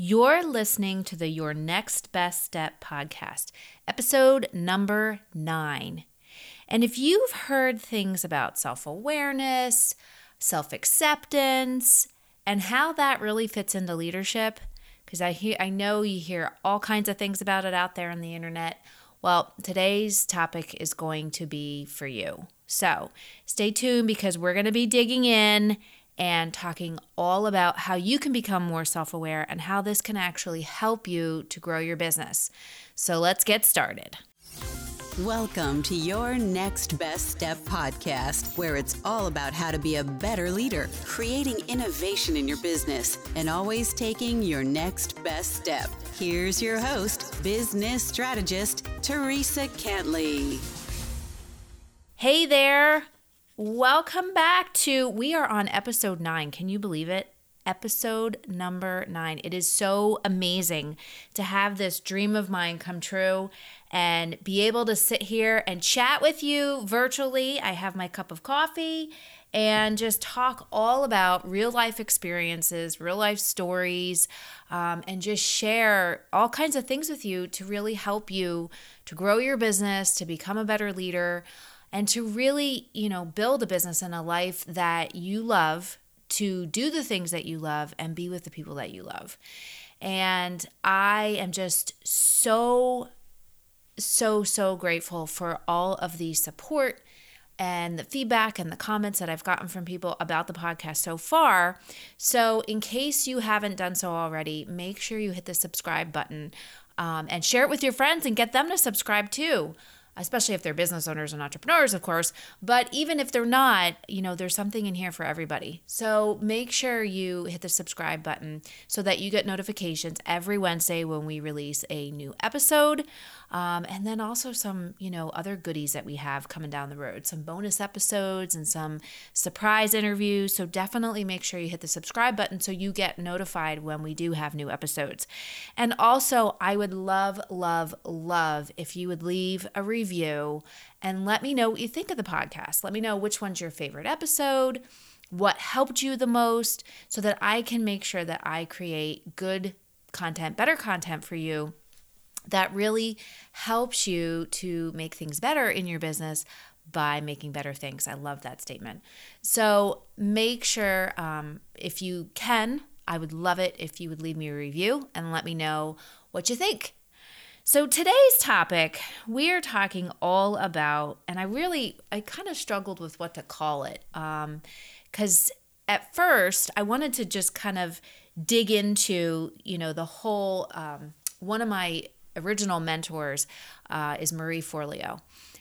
You're listening to the Your Next Best Step podcast, episode number nine. And if you've heard things about self awareness, self acceptance, and how that really fits into leadership, because I hear I know you hear all kinds of things about it out there on the internet. Well, today's topic is going to be for you. So stay tuned because we're going to be digging in and talking all about how you can become more self aware and how this can actually help you to grow your business. So let's get started. Welcome to your Next Best Step podcast, where it's all about how to be a better leader, creating innovation in your business, and always taking your next best step. Here's your host, business strategist, Theresa Cantley. Hey there. Welcome back to, we are on episode nine. Can you believe it? Episode number nine. It is so amazing to have this dream of mine come true and be able to sit here and chat with you virtually. I have my cup of coffee and just talk all about real life experiences, real life stories, um, and just share all kinds of things with you to really help you to grow your business, to become a better leader and to really, you know, build a business and a life that you love, to do the things that you love and be with the people that you love. And I am just so, so, so grateful for all of the support and the feedback and the comments that I've gotten from people about the podcast so far. So, in case you haven't done so already, make sure you hit the subscribe button um, and share it with your friends and get them to subscribe too especially if they're business owners and entrepreneurs, of course. But even if they're not, you know, there's something in here for everybody. So make sure you hit the subscribe button so that you get notifications every Wednesday when we release a new episode. Um, and then also some, you know, other goodies that we have coming down the road, some bonus episodes and some surprise interviews. So definitely make sure you hit the subscribe button so you get notified when we do have new episodes. And also, I would love, love, love if you would leave a review and let me know what you think of the podcast. Let me know which one's your favorite episode, what helped you the most, so that I can make sure that I create good content, better content for you that really helps you to make things better in your business by making better things. I love that statement. So make sure um, if you can, I would love it if you would leave me a review and let me know what you think. So today's topic, we are talking all about, and I really, I kind of struggled with what to call it, because um, at first I wanted to just kind of dig into, you know, the whole. Um, one of my original mentors uh, is Marie Forleo.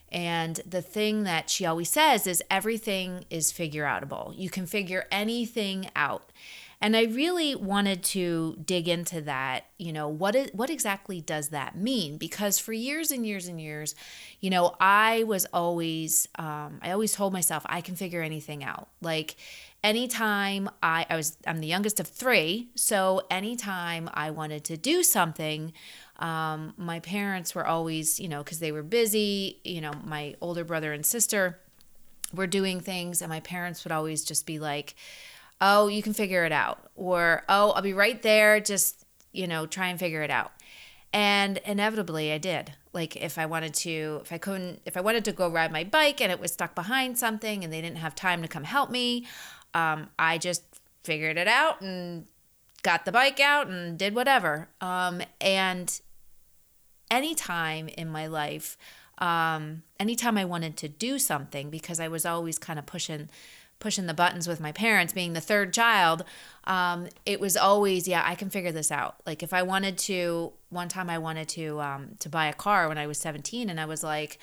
And the thing that she always says is everything is figure outable. You can figure anything out. And I really wanted to dig into that, you know, what is what exactly does that mean? Because for years and years and years, you know, I was always um, I always told myself I can figure anything out. Like anytime I I was I'm the youngest of three, so anytime I wanted to do something, um, my parents were always, you know, because they were busy, you know, my older brother and sister were doing things, and my parents would always just be like, oh, you can figure it out. Or, oh, I'll be right there. Just, you know, try and figure it out. And inevitably I did. Like if I wanted to, if I couldn't, if I wanted to go ride my bike and it was stuck behind something and they didn't have time to come help me, um, I just figured it out and got the bike out and did whatever. Um, and anytime in my life, um, anytime I wanted to do something, because I was always kind of pushing pushing the buttons with my parents being the third child um, it was always yeah i can figure this out. Like if i wanted to one time i wanted to um, to buy a car when i was 17 and i was like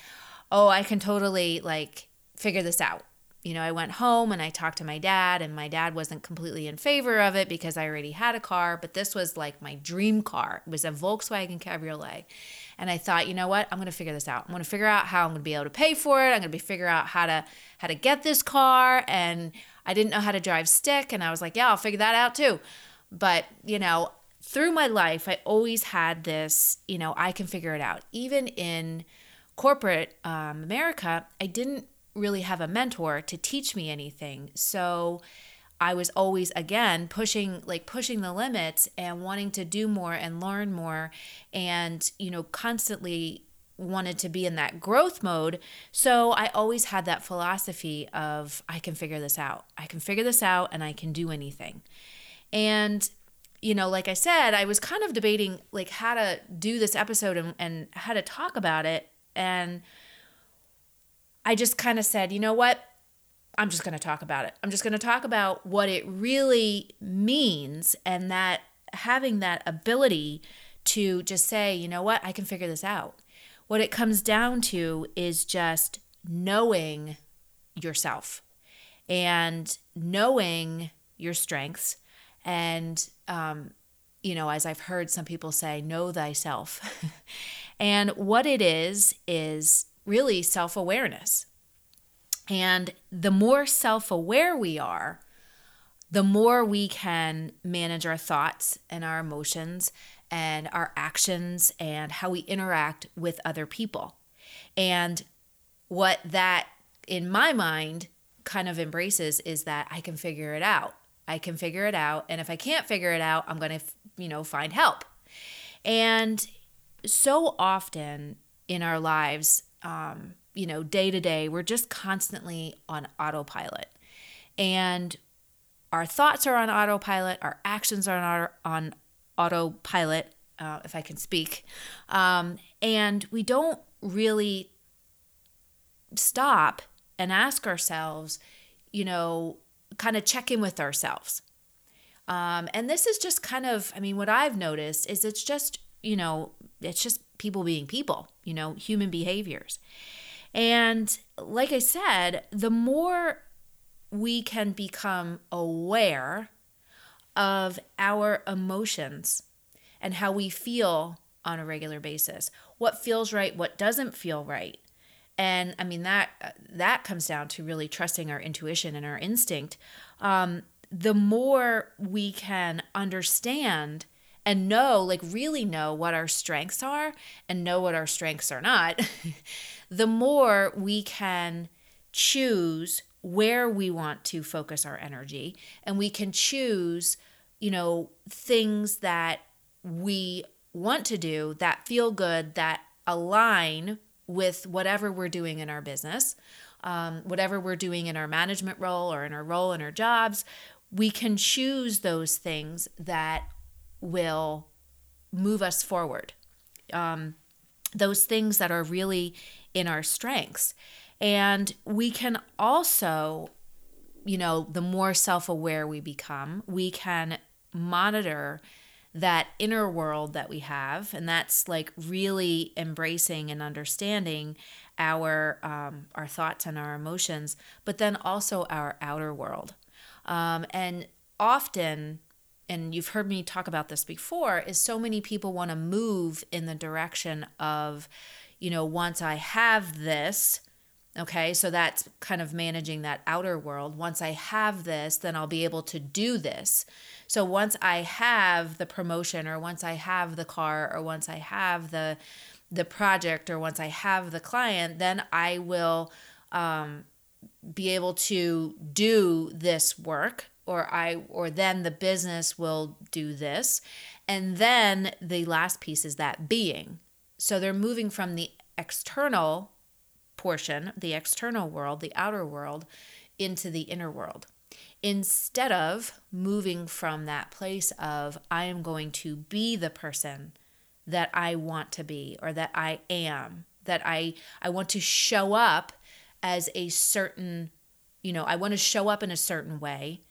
oh i can totally like figure this out. You know i went home and i talked to my dad and my dad wasn't completely in favor of it because i already had a car but this was like my dream car. It was a volkswagen cabriolet and I thought, you know what? I'm going to figure this out. I'm going to figure out how I'm going to be able to pay for it. I'm going to be figure out how to how to get this car and I didn't know how to drive stick and I was like, yeah, I'll figure that out too. But, you know, through my life, I always had this, you know, I can figure it out. Even in corporate um, America, I didn't really have a mentor to teach me anything. So I was always again pushing like pushing the limits and wanting to do more and learn more and you know constantly wanted to be in that growth mode. So I always had that philosophy of I can figure this out. I can figure this out and I can do anything. And you know, like I said, I was kind of debating like how to do this episode and, and how to talk about it. And I just kind of said, you know what? I'm just going to talk about it. I'm just going to talk about what it really means and that having that ability to just say, you know what, I can figure this out. What it comes down to is just knowing yourself and knowing your strengths. And, um, you know, as I've heard some people say, know thyself. and what it is, is really self awareness. And the more self aware we are, the more we can manage our thoughts and our emotions and our actions and how we interact with other people. And what that, in my mind, kind of embraces is that I can figure it out. I can figure it out. And if I can't figure it out, I'm going to, you know, find help. And so often in our lives, um, you know, day to day, we're just constantly on autopilot. And our thoughts are on autopilot, our actions are on, on autopilot, uh, if I can speak. Um, and we don't really stop and ask ourselves, you know, kind of check in with ourselves. Um, and this is just kind of, I mean, what I've noticed is it's just, you know, it's just people being people, you know, human behaviors. And like I said, the more we can become aware of our emotions and how we feel on a regular basis, what feels right, what doesn't feel right. And I mean that that comes down to really trusting our intuition and our instinct. Um, the more we can understand and know, like really know what our strengths are and know what our strengths are not, the more we can choose where we want to focus our energy and we can choose, you know, things that we want to do that feel good, that align with whatever we're doing in our business, um, whatever we're doing in our management role or in our role in our jobs, we can choose those things that will move us forward. Um, those things that are really in our strengths. And we can also, you know, the more self aware we become, we can monitor that inner world that we have. And that's like really embracing and understanding our um, our thoughts and our emotions, but then also our outer world. Um, and often and you've heard me talk about this before, is so many people want to move in the direction of, you know, once I have this, okay, so that's kind of managing that outer world. Once I have this, then I'll be able to do this. So once I have the promotion, or once I have the car, or once I have the the project, or once I have the client, then I will um, be able to do this work or I or then the business will do this. And then the last piece is that being. So they're moving from the external portion, the external world, the outer world, into the inner world. Instead of moving from that place of, I am going to be the person that I want to be or that I am, that I, I want to show up as a certain, you know, I want to show up in a certain way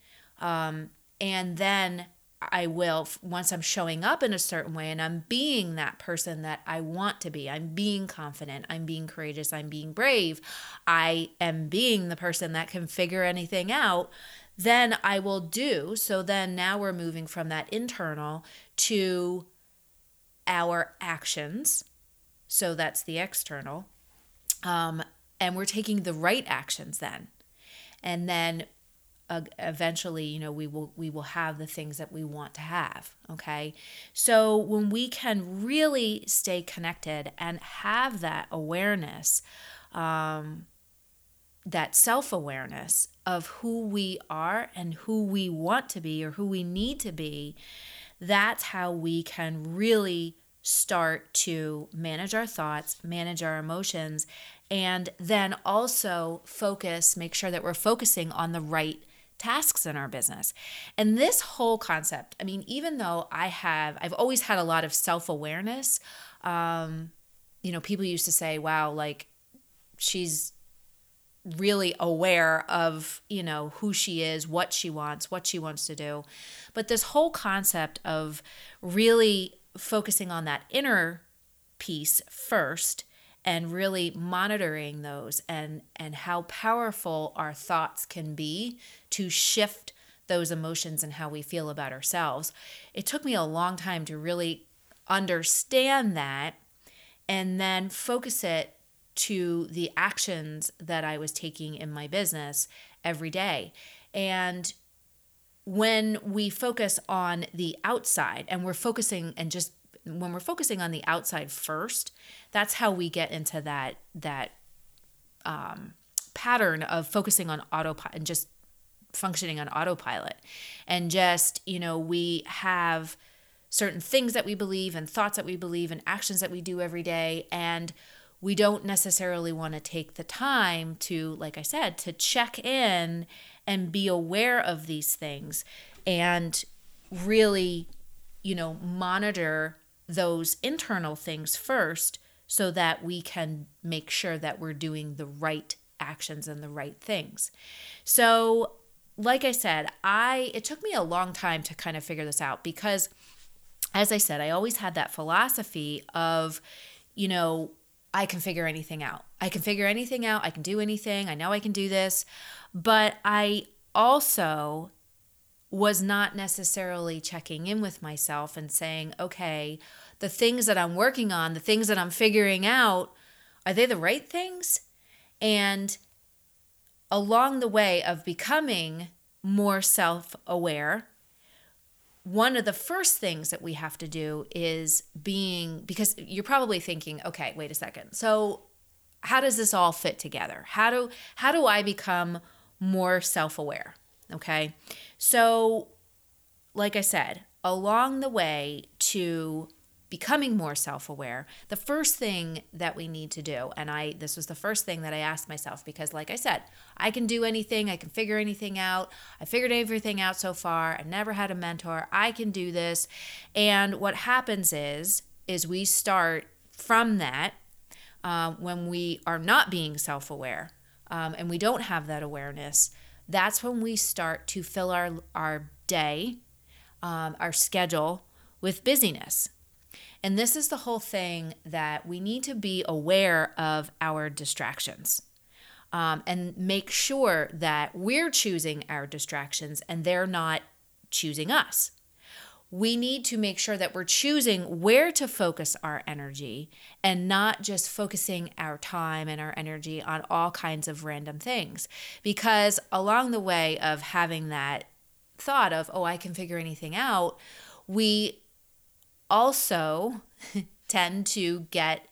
um, and then I will, once I'm showing up in a certain way and I'm being that person that I want to be, I'm being confident, I'm being courageous, I'm being brave, I am being the person that can figure anything out, then I will do. So then now we're moving from that internal to our actions. So that's the external. Um, and we're taking the right actions then. And then uh, eventually you know we will we will have the things that we want to have okay? So when we can really stay connected and have that awareness um, that self-awareness of who we are and who we want to be or who we need to be, that's how we can really start to manage our thoughts, manage our emotions, and then also focus, make sure that we're focusing on the right tasks in our business. And this whole concept, I mean, even though I have, I've always had a lot of self awareness, um, you know, people used to say, wow, like she's really aware of, you know, who she is, what she wants, what she wants to do. But this whole concept of really focusing on that inner piece first and really monitoring those and and how powerful our thoughts can be to shift those emotions and how we feel about ourselves. It took me a long time to really understand that and then focus it to the actions that I was taking in my business every day. And when we focus on the outside and we're focusing and just when we're focusing on the outside first, that's how we get into that that um, pattern of focusing on autopilot and just functioning on autopilot, and just you know we have certain things that we believe and thoughts that we believe and actions that we do every day. And we don't necessarily want to take the time to like i said to check in and be aware of these things and really you know monitor those internal things first so that we can make sure that we're doing the right actions and the right things. So, like I said, I it took me a long time to kind of figure this out because as I said, I always had that philosophy of, you know, I can figure anything out. I can figure anything out. I can do anything. I know I can do this. But I also was not necessarily checking in with myself and saying, okay, the things that I'm working on, the things that I'm figuring out, are they the right things? And along the way of becoming more self aware, one of the first things that we have to do is being, because you're probably thinking, okay, wait a second. So, how does this all fit together? How do how do I become more self-aware? Okay. So, like I said, along the way to becoming more self-aware the first thing that we need to do and i this was the first thing that i asked myself because like i said i can do anything i can figure anything out. I figured everything out so far. I never had a mentor. I can do this. And what happens is is we start from that uh, when we are not being self-aware um, and we don't have that awareness that's when we start to fill our our day, um, our schedule with busyness. And this is the whole thing that we need to be aware of our distractions. Um, and make sure that we're choosing our distractions and they're not choosing us we need to make sure that we're choosing where to focus our energy and not just focusing our time and our energy on all kinds of random things. Because along the way of having that thought of, oh, I can figure anything out, we also tend to get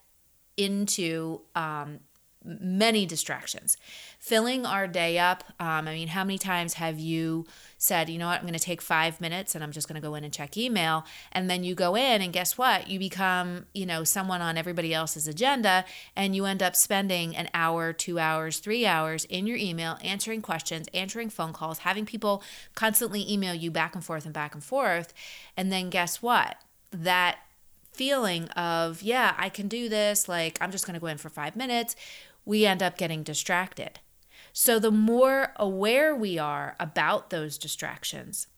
into um, many distractions. Filling our day up. Um, I mean, how many times have you said, you know what, I'm going to take five minutes and I'm just going to go in and check email. And then you go in and guess what? You become, you know, someone on everybody else's agenda and you end up spending an hour, two hours, three hours in your email, answering questions, answering phone calls, having people constantly email you back and forth and back and forth. And then guess what? That feeling of, yeah, I can do this, like I'm just going to go in for five minutes, we end up getting distracted. So, the more aware we are about those distractions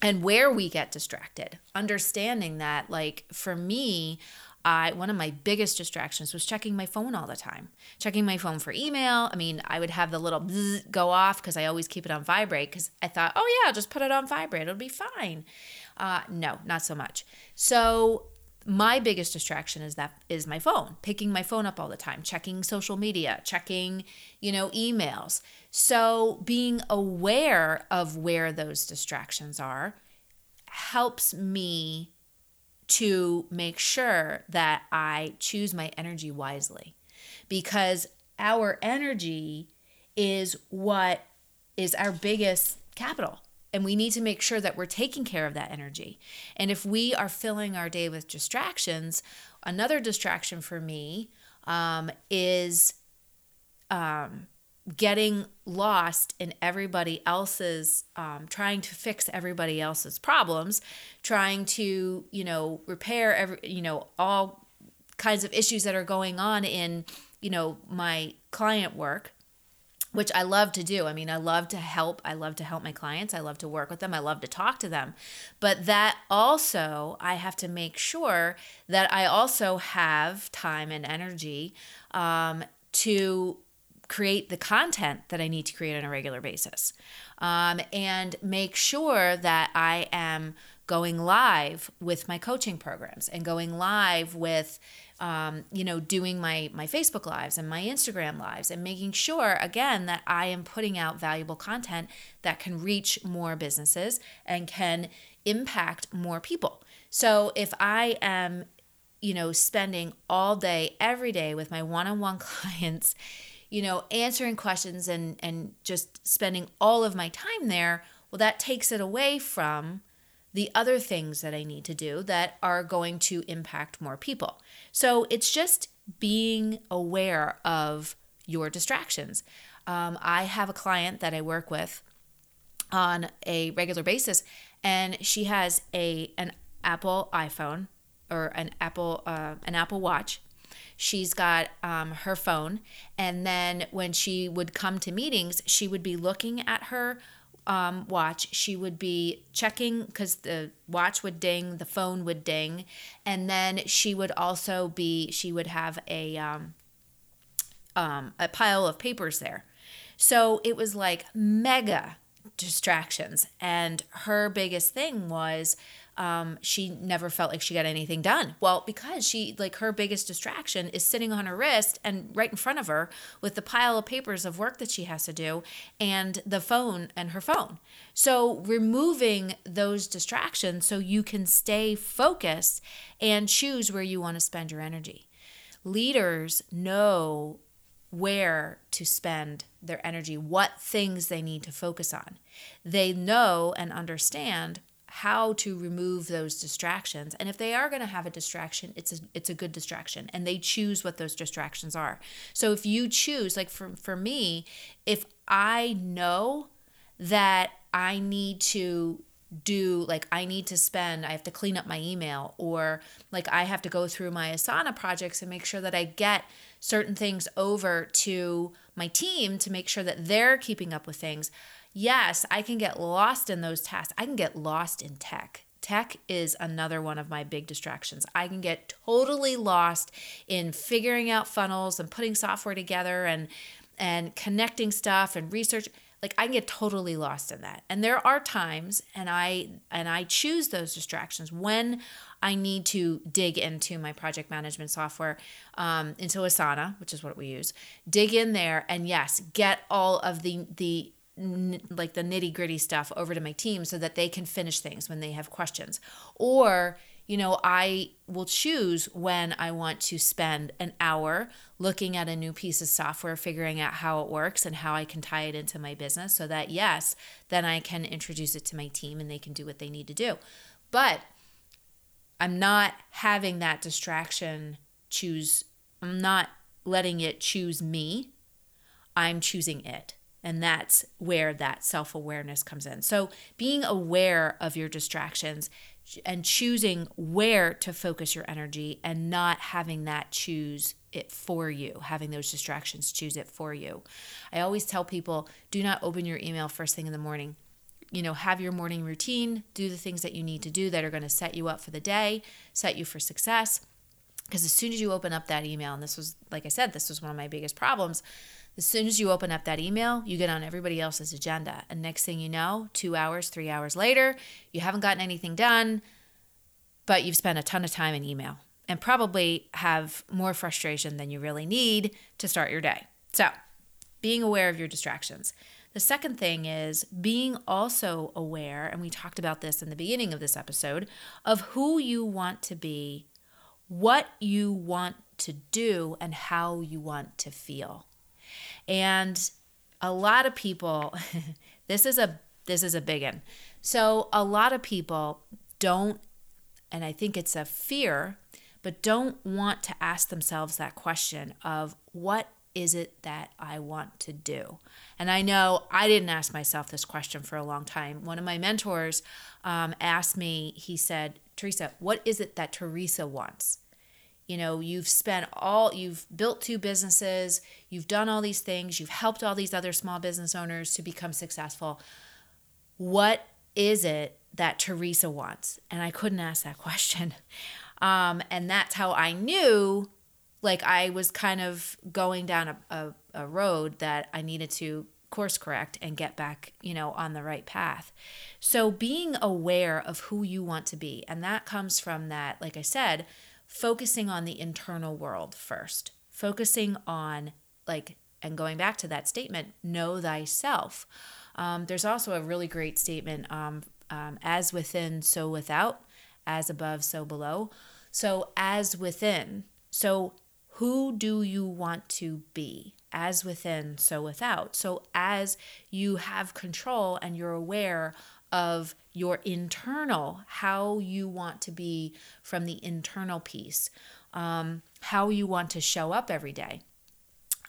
and where we get distracted, understanding that, like for me, I one of my biggest distractions was checking my phone all the time. Checking my phone for email. I mean, I would have the little go off because I always keep it on vibrate because I thought, oh yeah, I'll just put it on vibrate, it'll be fine. Uh, no, not so much. So my biggest distraction is that is my phone picking my phone up all the time checking social media checking you know emails so being aware of where those distractions are helps me to make sure that i choose my energy wisely because our energy is what is our biggest capital. And we need to make sure that we're taking care of that energy. And if we are filling our day with distractions, another distraction for me um, is um, getting lost in everybody else's um, trying to fix everybody else's problems trying to you know repair every you know all kinds of issues that are going on in you know my client work which I love to do. I mean, I love to help. I love to help my clients. I love to work with them. I love to talk to them. But that also, I have to make sure that I also have time and energy um, to create the content that I need to create on a regular basis um, and make sure that I am going live with my coaching programs and going live with um, you know doing my my facebook lives and my instagram lives and making sure again that i am putting out valuable content that can reach more businesses and can impact more people. So if i am you know spending all day every day with my one-on-one clients you know, answering questions and and just spending all of my time there, well that takes it away from the other things that I need to do that are going to impact more people. So it's just being aware of your distractions. Um, I have a client that I work with on a regular basis, and she has a an Apple iPhone or an Apple uh, an Apple Watch, She's got um, her phone. And then when she would come to meetings, she would be looking at her um, watch. She would be checking because the watch would ding, the phone would ding. And then she would also be, she would have a, um, um, a pile of papers there. So it was like mega distractions. And her biggest thing was um, she never felt like she got anything done. Well, because she, like, her biggest distraction is sitting on her wrist and right in front of her with the pile of papers of work that she has to do and the phone and her phone. So, removing those distractions so you can stay focused and choose where you want to spend your energy. Leaders know where to spend their energy, what things they need to focus on. They know and understand how to remove those distractions. And if they are going to have a distraction it's a, it's a good distraction and they choose what those distractions are. So if you choose like for, for me if i know that i need to do like I need to spend I have to clean up my email or like I have to go through my Asana projects and make sure that I get certain things over to my team to make sure that they're keeping up with things yes, I can get lost in those tasks. I can get lost in tech. Tech is another one of my big distractions. I can get totally lost in figuring out funnels and putting software together and and connecting stuff and research like I can get totally lost in that. And there are times and I and I choose those distractions when I need to dig into my project management software, um, into Asana, which is what we use. Dig in there and yes, get all of the the like the nitty gritty stuff over to my team so that they can finish things when they have questions. Or, you know, I will choose when I want to spend an hour looking at a new piece of software, figuring out how it works and how I can tie it into my business so that, yes, then I can introduce it to my team and they can do what they need to do. But I'm not having that distraction choose, I'm not letting it choose me. I'm choosing it. And that's where that self awareness comes in. So, being aware of your distractions and choosing where to focus your energy and not having that choose it for you, having those distractions choose it for you. I always tell people do not open your email first thing in the morning. You know, have your morning routine, do the things that you need to do that are going to set you up for the day, set you for success. Because as soon as you open up that email, and this was, like I said, this was one of my biggest problems as soon as you open up that email, you get on everybody else's agenda. And next thing you know, two hours, three hours later, you haven't gotten anything done, but you've spent a ton of time in email and probably have more frustration than you really need to start your day. So, being aware of your distractions. The second thing is being also aware, and we talked about this in the beginning of this episode, of who you want to be, what you want to do, and how you want to feel. And a lot of people this is a this is a big one. So a lot of people don't and I think it's a fear, but don't want to ask themselves that question of what is it that I want to do? And I know I didn't ask myself this question for a long time. One of my mentors um, asked me, he said, Theresa, what is it that Theresa wants? You know, you've spent all, you've built two businesses, you've done all these things, you've helped all these other small business owners to become successful. What is it that Theresa wants? And I couldn't ask that question. Um, and that's how I knew like I was kind of going down a, a, a road that I needed to course correct and get back, you know, on the right path. So being aware of who you want to be, and that comes from that, like I said, focusing on the internal world first, focusing on like, and going back to that statement, know thyself. Um, there's also a really great statement um, um, as within, so without, as above, so below. So, as within, so who do you want to be? As within, so without. So, as you have control and you're aware of your internal, how you want to be from the internal piece, um, how you want to show up every day.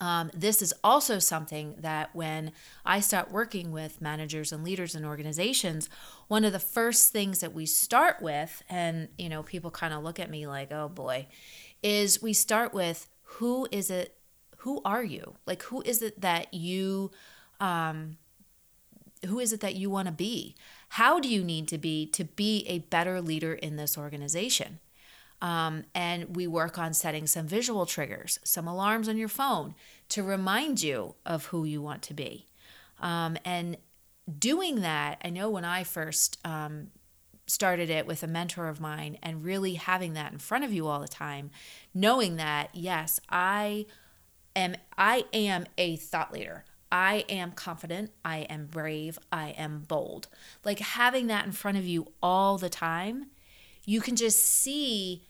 Um, this is also something that when I start working with managers and leaders and organizations, one of the first things that we start with, and you know, people kind of look at me like, oh boy, is we start with who is it, who are you? Like, who is it that you, um, who is it that you want to be? How do you need to be to be a better leader in this organization? Um, and we work on setting some visual triggers, some alarms on your phone to remind you of who you want to be. Um, and doing that, I know when I first um, started it with a mentor of mine and really having that in front of you all the time, knowing that, yes, I am I am a thought leader. I am confident, I am brave, I am bold. Like having that in front of you all the time, you can just see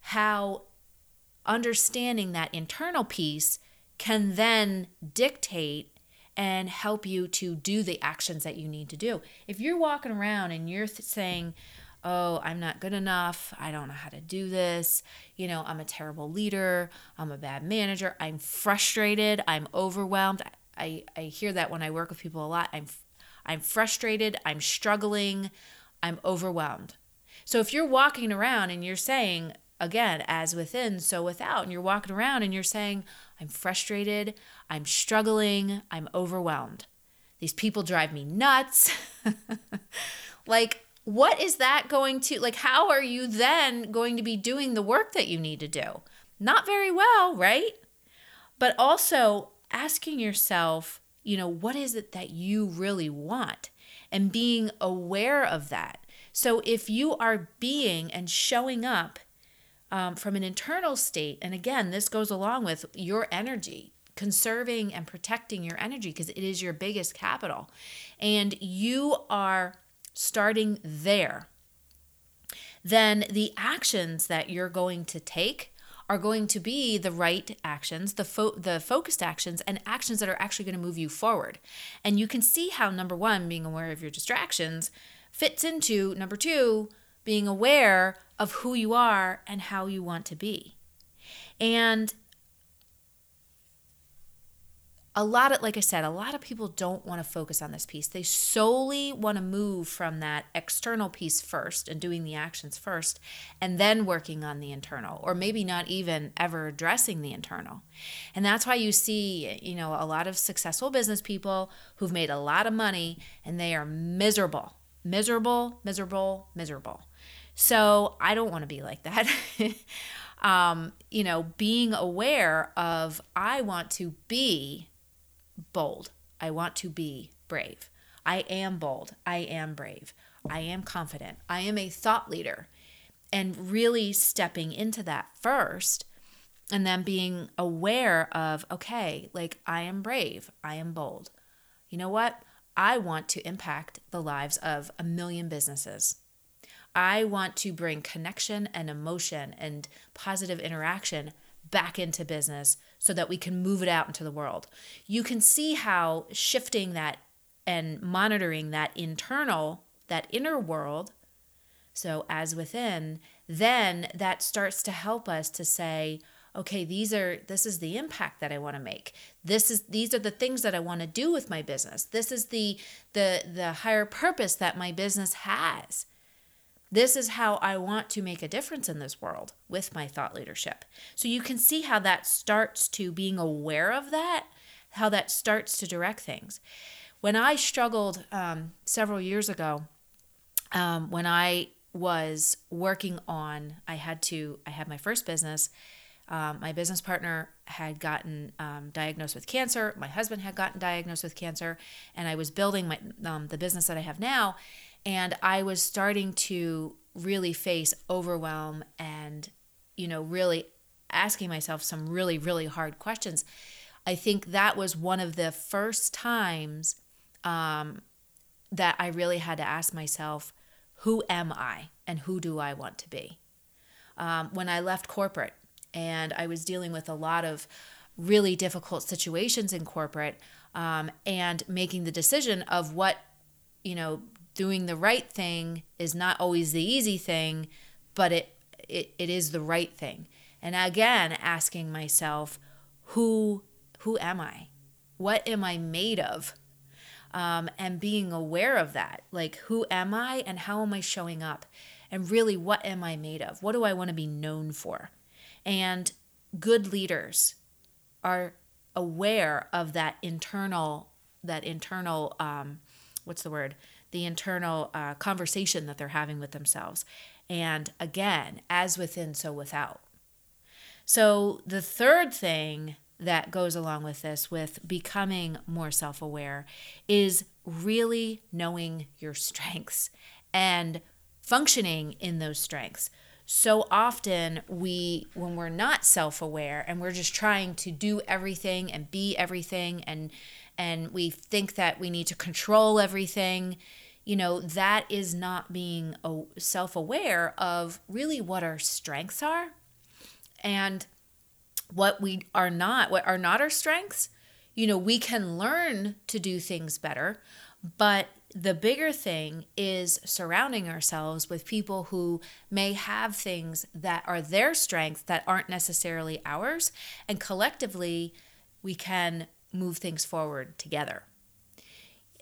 how understanding that internal piece can then dictate and help you to do the actions that you need to do. If you're walking around and you're th- saying, Oh, I'm not good enough. I don't know how to do this. You know, I'm a terrible leader. I'm a bad manager. I'm frustrated. I'm overwhelmed. I, I hear that when I work with people a lot. I'm I'm frustrated, I'm struggling, I'm overwhelmed. So if you're walking around and you're saying, again, as within, so without. And you're walking around and you're saying, I'm frustrated, I'm struggling, I'm overwhelmed. These people drive me nuts. like, what is that going to, like, how are you then going to be doing the work that you need to do? Not very well, right? But also asking yourself, you know, what is it that you really want? And being aware of that. So if you are being and showing up um, from an internal state. And again, this goes along with your energy, conserving and protecting your energy because it is your biggest capital. And you are starting there. Then the actions that you're going to take are going to be the right actions, the fo- the focused actions, and actions that are actually going to move you forward. And you can see how number one, being aware of your distractions, fits into number two, being aware of who you are and how you want to be. And a lot of, like I said, a lot of people don't want to focus on this piece. They solely want to move from that external piece first and doing the actions first, and then working on the internal, or maybe not even ever addressing the internal. And that's why you see, you know, a lot of successful business people who've made a lot of money and they are miserable, miserable, miserable, miserable. So I don't want to be like that. um, you know, being aware of I want to be bold. I want to be brave. I am bold. I am brave. I am confident. I am a thought leader. And really stepping into that first and then being aware of, okay, like I am brave. I am bold. You know what? I want to impact the lives of a million businesses. I want to bring connection and emotion and positive interaction back into business so that we can move it out into the world. You can see how shifting that and monitoring that internal, that inner world, so as within, then that starts to help us to say, okay, these are this is the impact that I want to make. This is these are the things that I want to do with my business. This is the the the higher purpose that my business has. This is how I want to make a difference in this world with my thought leadership. So you can see how that starts to being aware of that, how that starts to direct things. When I struggled um, several years ago, um, when I was working on, I had to, I had my first business. Um, my business partner had gotten um, diagnosed with cancer. My husband had gotten diagnosed with cancer, and I was building my um, the business that I have now and I was starting to really face overwhelm and, you know, really asking myself some really, really hard questions. I think that was one of the first times um, that I really had to ask myself, who am I and who do I want to be? Um, when I left corporate and I was dealing with a lot of really difficult situations in corporate um, and making the decision of what, you know, doing the right thing is not always the easy thing, but it, it, it is the right thing. And again, asking myself, who who am I? What am I made of? Um, and being aware of that, like who am I and how am I showing up? And really, what am I made of? What do I want to be known for? And good leaders are aware of that internal, that internal, um, what's the word? The internal uh, conversation that they're having with themselves. And again, as within, so without. So the third thing that goes along with this, with becoming more self aware, is really knowing your strengths and functioning in those strengths. So often, we, when we're not self aware and we're just trying to do everything and be everything and and we think that we need to control everything, you know, that is not being self aware of really what our strengths are and what we are not, what are not our strengths. You know, we can learn to do things better, but the bigger thing is surrounding ourselves with people who may have things that are their strengths that aren't necessarily ours. And collectively, we can move things forward together.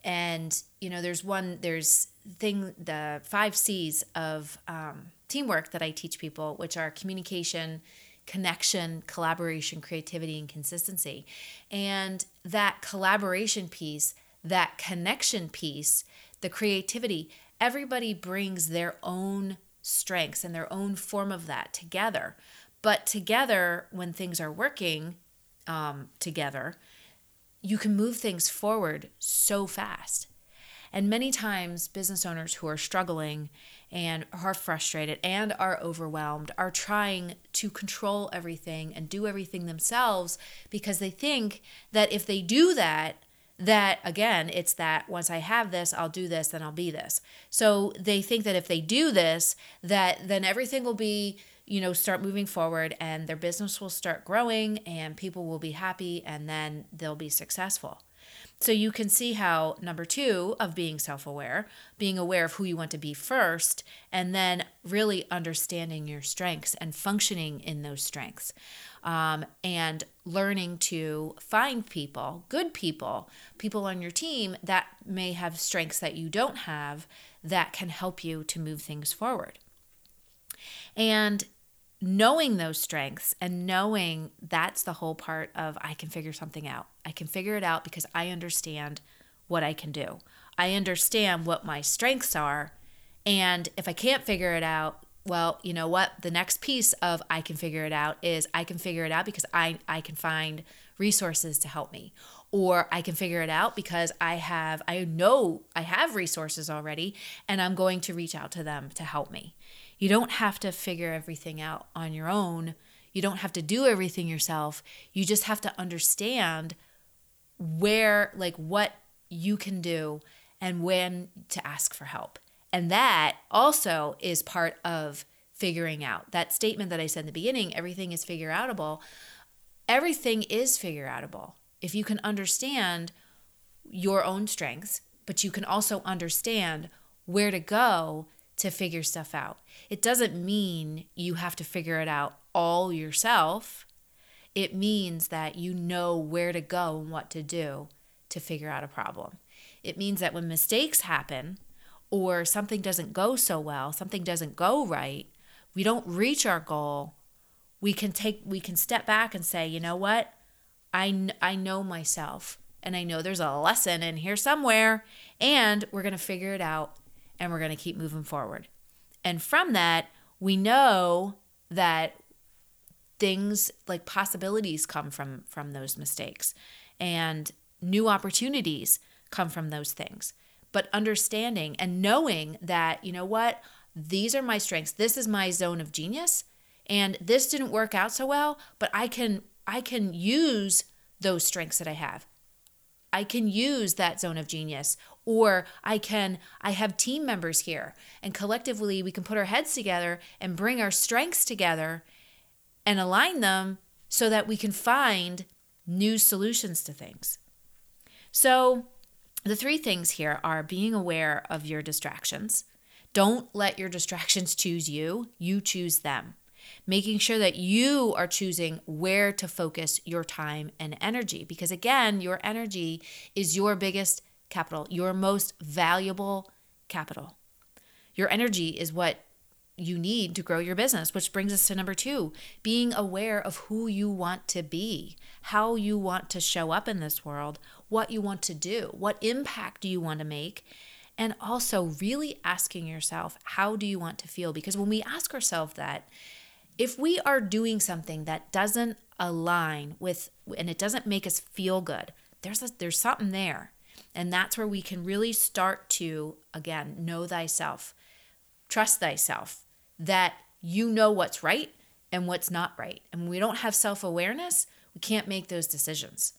And, you know, there's one, there's thing, the five C's of um, teamwork that I teach people, which are communication, connection, collaboration, creativity, and consistency. And that collaboration piece, that connection piece, the creativity, everybody brings their own strengths and their own form of that together. But together, when things are working um, together, you can move things forward so fast. And many times, business owners who are struggling and are frustrated and are overwhelmed are trying to control everything and do everything themselves because they think that if they do that, that again, it's that once I have this, I'll do this, then I'll be this. So they think that if they do this, that then everything will be you know, start moving forward and their business will start growing and people will be happy and then they'll be successful. So you can see how number two of being self aware, being aware of who you want to be first, and then really understanding your strengths and functioning in those strengths. Um, and learning to find people, good people, people on your team that may have strengths that you don't have that can help you to move things forward. And knowing those strengths and knowing that's the whole part of I can figure something out. I can figure it out because I understand what I can do. I understand what my strengths are. And if I can't figure it out, well, you know what? The next piece of I can figure it out is I can figure it out because I, I can find resources to help me. Or I can figure it out because I have, I know I have resources already and I'm going to reach out to them to help me. You don't have to figure everything out on your own. You don't have to do everything yourself. You just have to understand where, like, what you can do and when to ask for help. And that also is part of figuring out. That statement that I said in the beginning, everything is figure outable. Everything is figure outable. If you can understand your own strengths, but you can also understand where to go to figure stuff out. It doesn't mean you have to figure it out all yourself. It means that you know where to go and what to do to figure out a problem. It means that when mistakes happen or something doesn't go so well, something doesn't go right, we don't reach our goal, we can take we can step back and say, "You know what? I I know myself and I know there's a lesson in here somewhere and we're going to figure it out and we're going to keep moving forward." And from that, we know that things like possibilities come from from those mistakes and new opportunities come from those things but understanding and knowing that you know what these are my strengths this is my zone of genius and this didn't work out so well but i can i can use those strengths that i have i can use that zone of genius or i can i have team members here and collectively we can put our heads together and bring our strengths together and align them so that we can find new solutions to things. So, the three things here are being aware of your distractions. Don't let your distractions choose you, you choose them. Making sure that you are choosing where to focus your time and energy. Because again, your energy is your biggest capital, your most valuable capital. Your energy is what you need to grow your business, which brings us to number two being aware of who you want to be, how you want to show up in this world, what you want to do, what impact do you want to make, and also really asking yourself, how do you want to feel? Because when we ask ourselves that, if we are doing something that doesn't align with and it doesn't make us feel good, there's a, there's something there. And that's where we can really start to again know thyself, trust thyself, that you know what's right and what's not right. And we don't have self awareness, we can't make those decisions.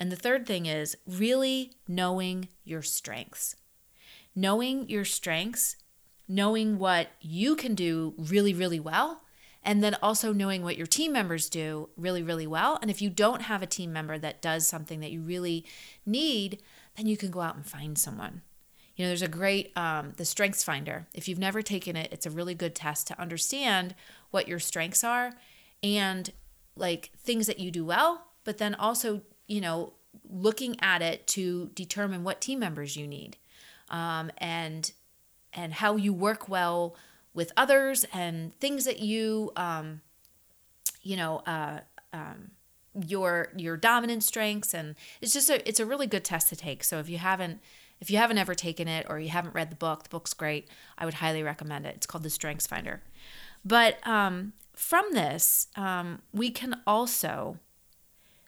And the third thing is really knowing your strengths. Knowing your strengths, knowing what you can do really, really well, and then also knowing what your team members do really, really well. And if you don't have a team member that does something that you really need, then you can go out and find someone. You know, there's a great um, the Strengths Finder. If you've never taken it, it's a really good test to understand what your strengths are and like things that you do well, but then also you know looking at it to determine what team members you need um, and and how you work well with others and things that you um, you know uh, um, your your dominant strengths and it's just a it's a really good test to take so if you haven't if you haven't ever taken it or you haven't read the book, the book's great. I would highly recommend it. It's called The Strengths Finder. But um, from this, um, we can also,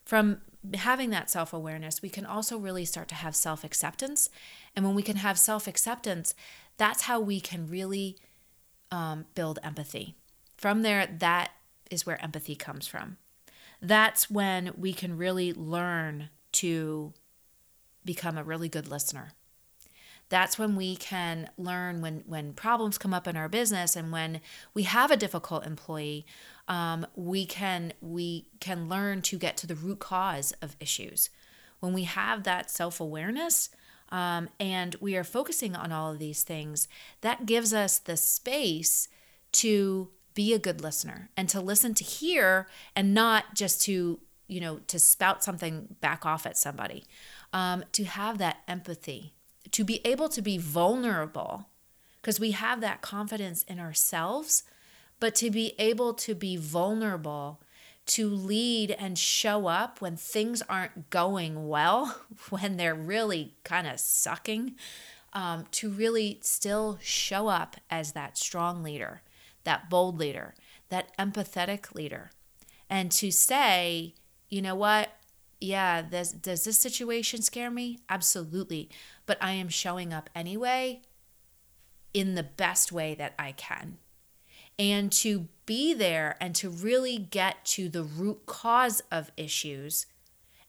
from having that self awareness, we can also really start to have self acceptance. And when we can have self acceptance, that's how we can really um, build empathy. From there, that is where empathy comes from. That's when we can really learn to become a really good listener. That's when we can learn when when problems come up in our business and when we have a difficult employee um, we can we can learn to get to the root cause of issues. When we have that self-awareness um, and we are focusing on all of these things that gives us the space to be a good listener and to listen to hear and not just to you know to spout something back off at somebody. Um, to have that empathy to be able to be vulnerable because we have that confidence in ourselves, but to be able to be vulnerable, to lead and show up when things aren't going well, when they're really kind of sucking, um, to really still show up as that strong leader, that bold leader, that empathetic leader, and to say, you know what? Yeah, this, does this situation scare me? Absolutely but I am showing up anyway in the best way that I can. And to be there and to really get to the root cause of issues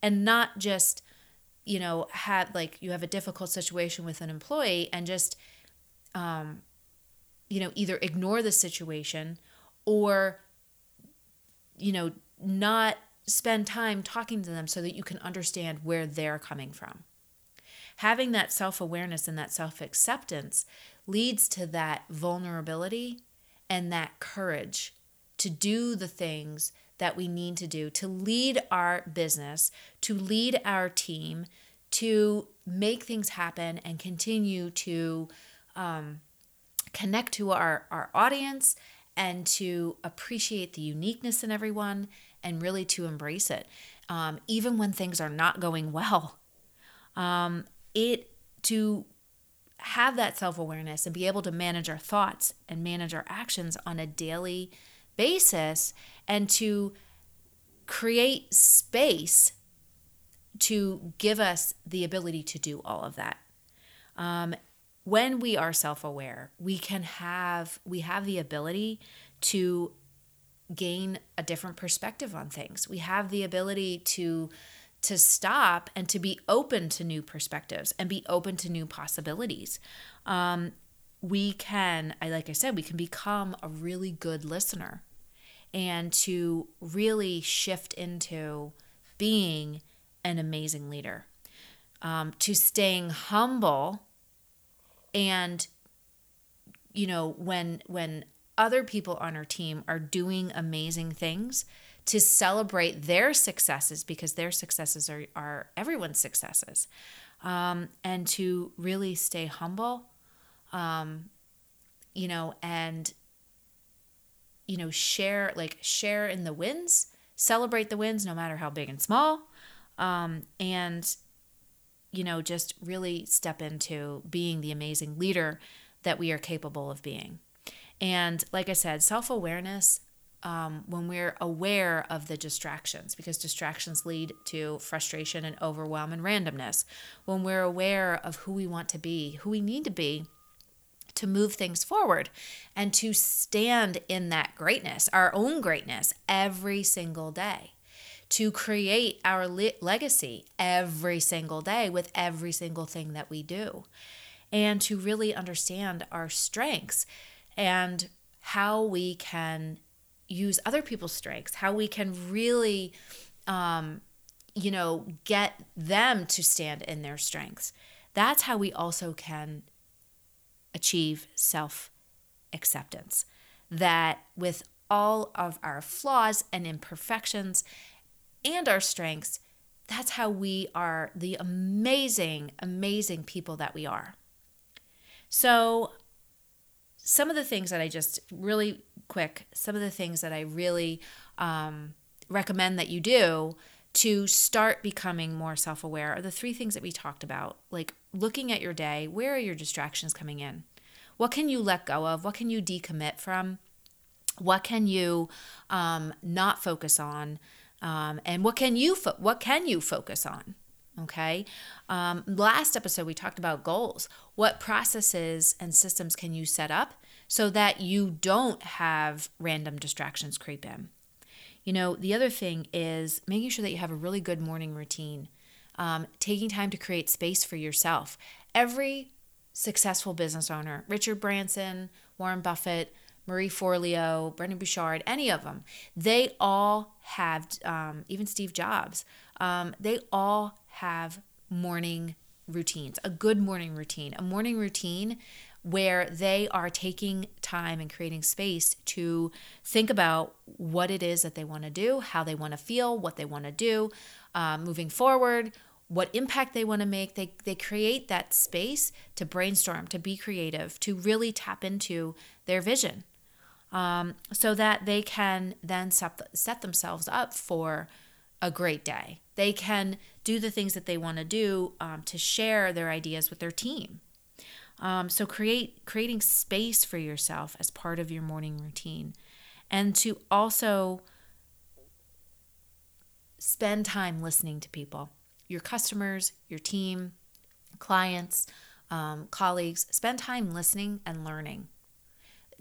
and not just, you know, have like you have a difficult situation with an employee and just, um, you know, either ignore the situation or, you know, not spend time talking to them so that you can understand where they're coming from. Having that self awareness and that self acceptance leads to that vulnerability and that courage to do the things that we need to do to lead our business, to lead our team, to make things happen and continue to um, connect to our, our audience and to appreciate the uniqueness in everyone and really to embrace it, um, even when things are not going well. Um, it to have that self awareness and be able to manage our thoughts and manage our actions on a daily basis and to create space to give us the ability to do all of that. Um, when we are self-aware, we can have we have the ability to gain a different perspective on things. We have the ability to to stop and to be open to new perspectives and be open to new possibilities. Um, we can, I like I said, we can become a really good listener and to really shift into being an amazing leader, um, to staying humble and you know when when other people on our team are doing amazing things to celebrate their successes because their successes are, are everyone's successes um, and to really stay humble um, you know and you know share like share in the wins celebrate the wins no matter how big and small um, and you know just really step into being the amazing leader that we are capable of being and like i said self-awareness um, when we're aware of the distractions, because distractions lead to frustration and overwhelm and randomness. When we're aware of who we want to be, who we need to be, to move things forward and to stand in that greatness, our own greatness, every single day. To create our le- legacy every single day with every single thing that we do. And to really understand our strengths and how we can use other people's strengths, how we can really, um, you know, get them to stand in their strengths. That's how we also can achieve self acceptance. That with all of our flaws and imperfections and our strengths, that's how we are the amazing, amazing people that we are. So, some of the things that I just really quick, some of the things that I really um, recommend that you do to start becoming more self aware are the three things that we talked about like looking at your day, where are your distractions coming in? What can you let go of? What can you decommit from? What can you um, not focus on? Um, and what can you fo- what can you focus on? Okay. Um, last episode we talked about goals. What processes and systems can you set up so that you don't have random distractions creep in? You know, the other thing is making sure that you have a really good morning routine, um, taking time to create space for yourself. Every successful business owner, Richard Branson, Warren Buffett, Marie Forleo, Brendon Burchard, any of them, they all have, um, even Steve Jobs, um, they all have morning routines, a good morning routine, a morning routine where they are taking time and creating space to think about what it is that they want to do, how they want to feel, what they want to do um, moving forward, what impact they want to make. They, they create that space to brainstorm, to be creative, to really tap into their vision um, so that they can then set, set themselves up for a great day. They can do the things that they want to do um, to share their ideas with their team. Um, so create creating space for yourself as part of your morning routine, and to also spend time listening to people, your customers, your team, clients, um, colleagues. Spend time listening and learning.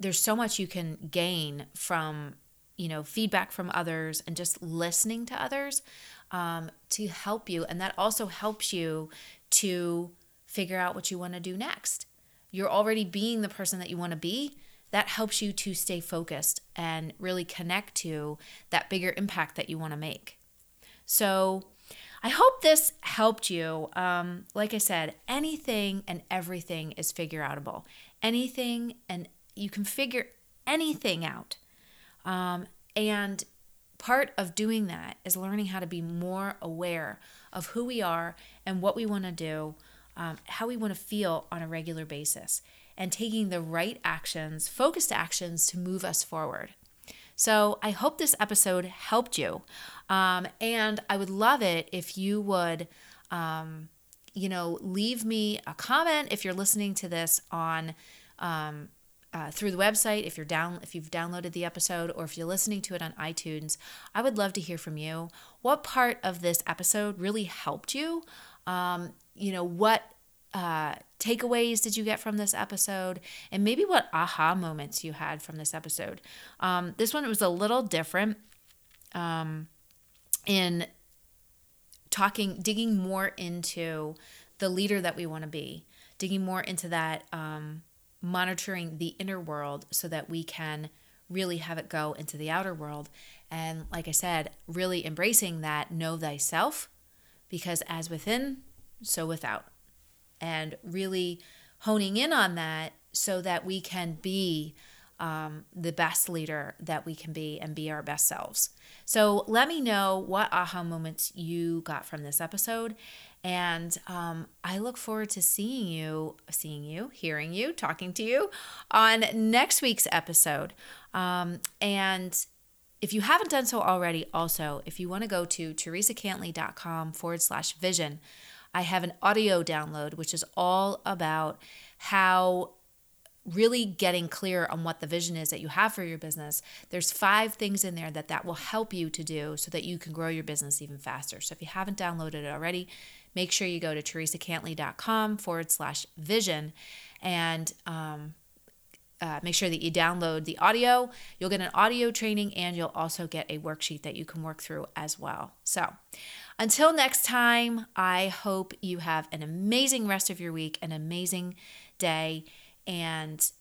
There's so much you can gain from you know feedback from others and just listening to others um, to help you, and that also helps you to figure out what you want to do next you're already being the person that you want to be. that helps you to stay focused and really connect to that bigger impact that you want to make. So, I hope this helped you. Um, like I said, anything and everything is figure outable. Anything and you can figure anything out. Um, and part of doing that is learning how to be more aware of who we are and what we want to do, um, how we want to feel on a regular basis, and taking the right actions, focused actions to move us forward. So I hope this episode helped you. Um, and I would love it if you would, um, you know, leave me a comment if you're listening to this on. Uh, through the website if you're down if you've downloaded the episode or if you're listening to it on itunes i would love to hear from you what part of this episode really helped you um, you know what uh, takeaways did you get from this episode? And maybe what aha moments you had from this episode. Um, this one was a little different um, in talking, digging more into the leader that we want to be, digging more into that, um, monitoring the inner world so that we can really have it go into the outer world. And like I said, really embracing that know thyself, because as within, so without and really honing in on that so that we can be um, the best leader that we can be and be our best selves. So let me know what aha moments you got from this episode. And um, I look forward to seeing you, seeing you, hearing you, talking to you on next week's episode. Um, and if you haven't done so already, also, if you want to go to theresacantley.com forward slash vision, I have an audio download, which is all about how really getting clear on what the vision is that you have for your business there's five things in there that that will help you to do so that you can grow your business even faster so if you haven't downloaded it already make sure you go to theresacantley.com forward slash vision and um, uh, make sure that you download the audio. You'll get an audio training and you'll also get a worksheet that you can work through as well. So, until next time, I hope you have an amazing rest of your week, an amazing day, and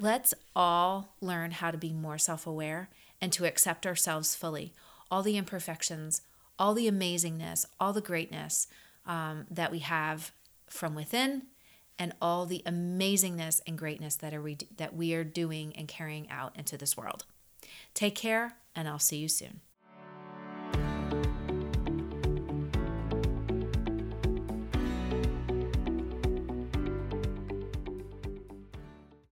let's all learn how to be more self aware and to accept ourselves fully. All the imperfections, all the amazingness, all the greatness um, that we have from within, and all the amazingness and greatness that, are we, that we are doing and carrying out into this world. Take care, and I'll see you soon.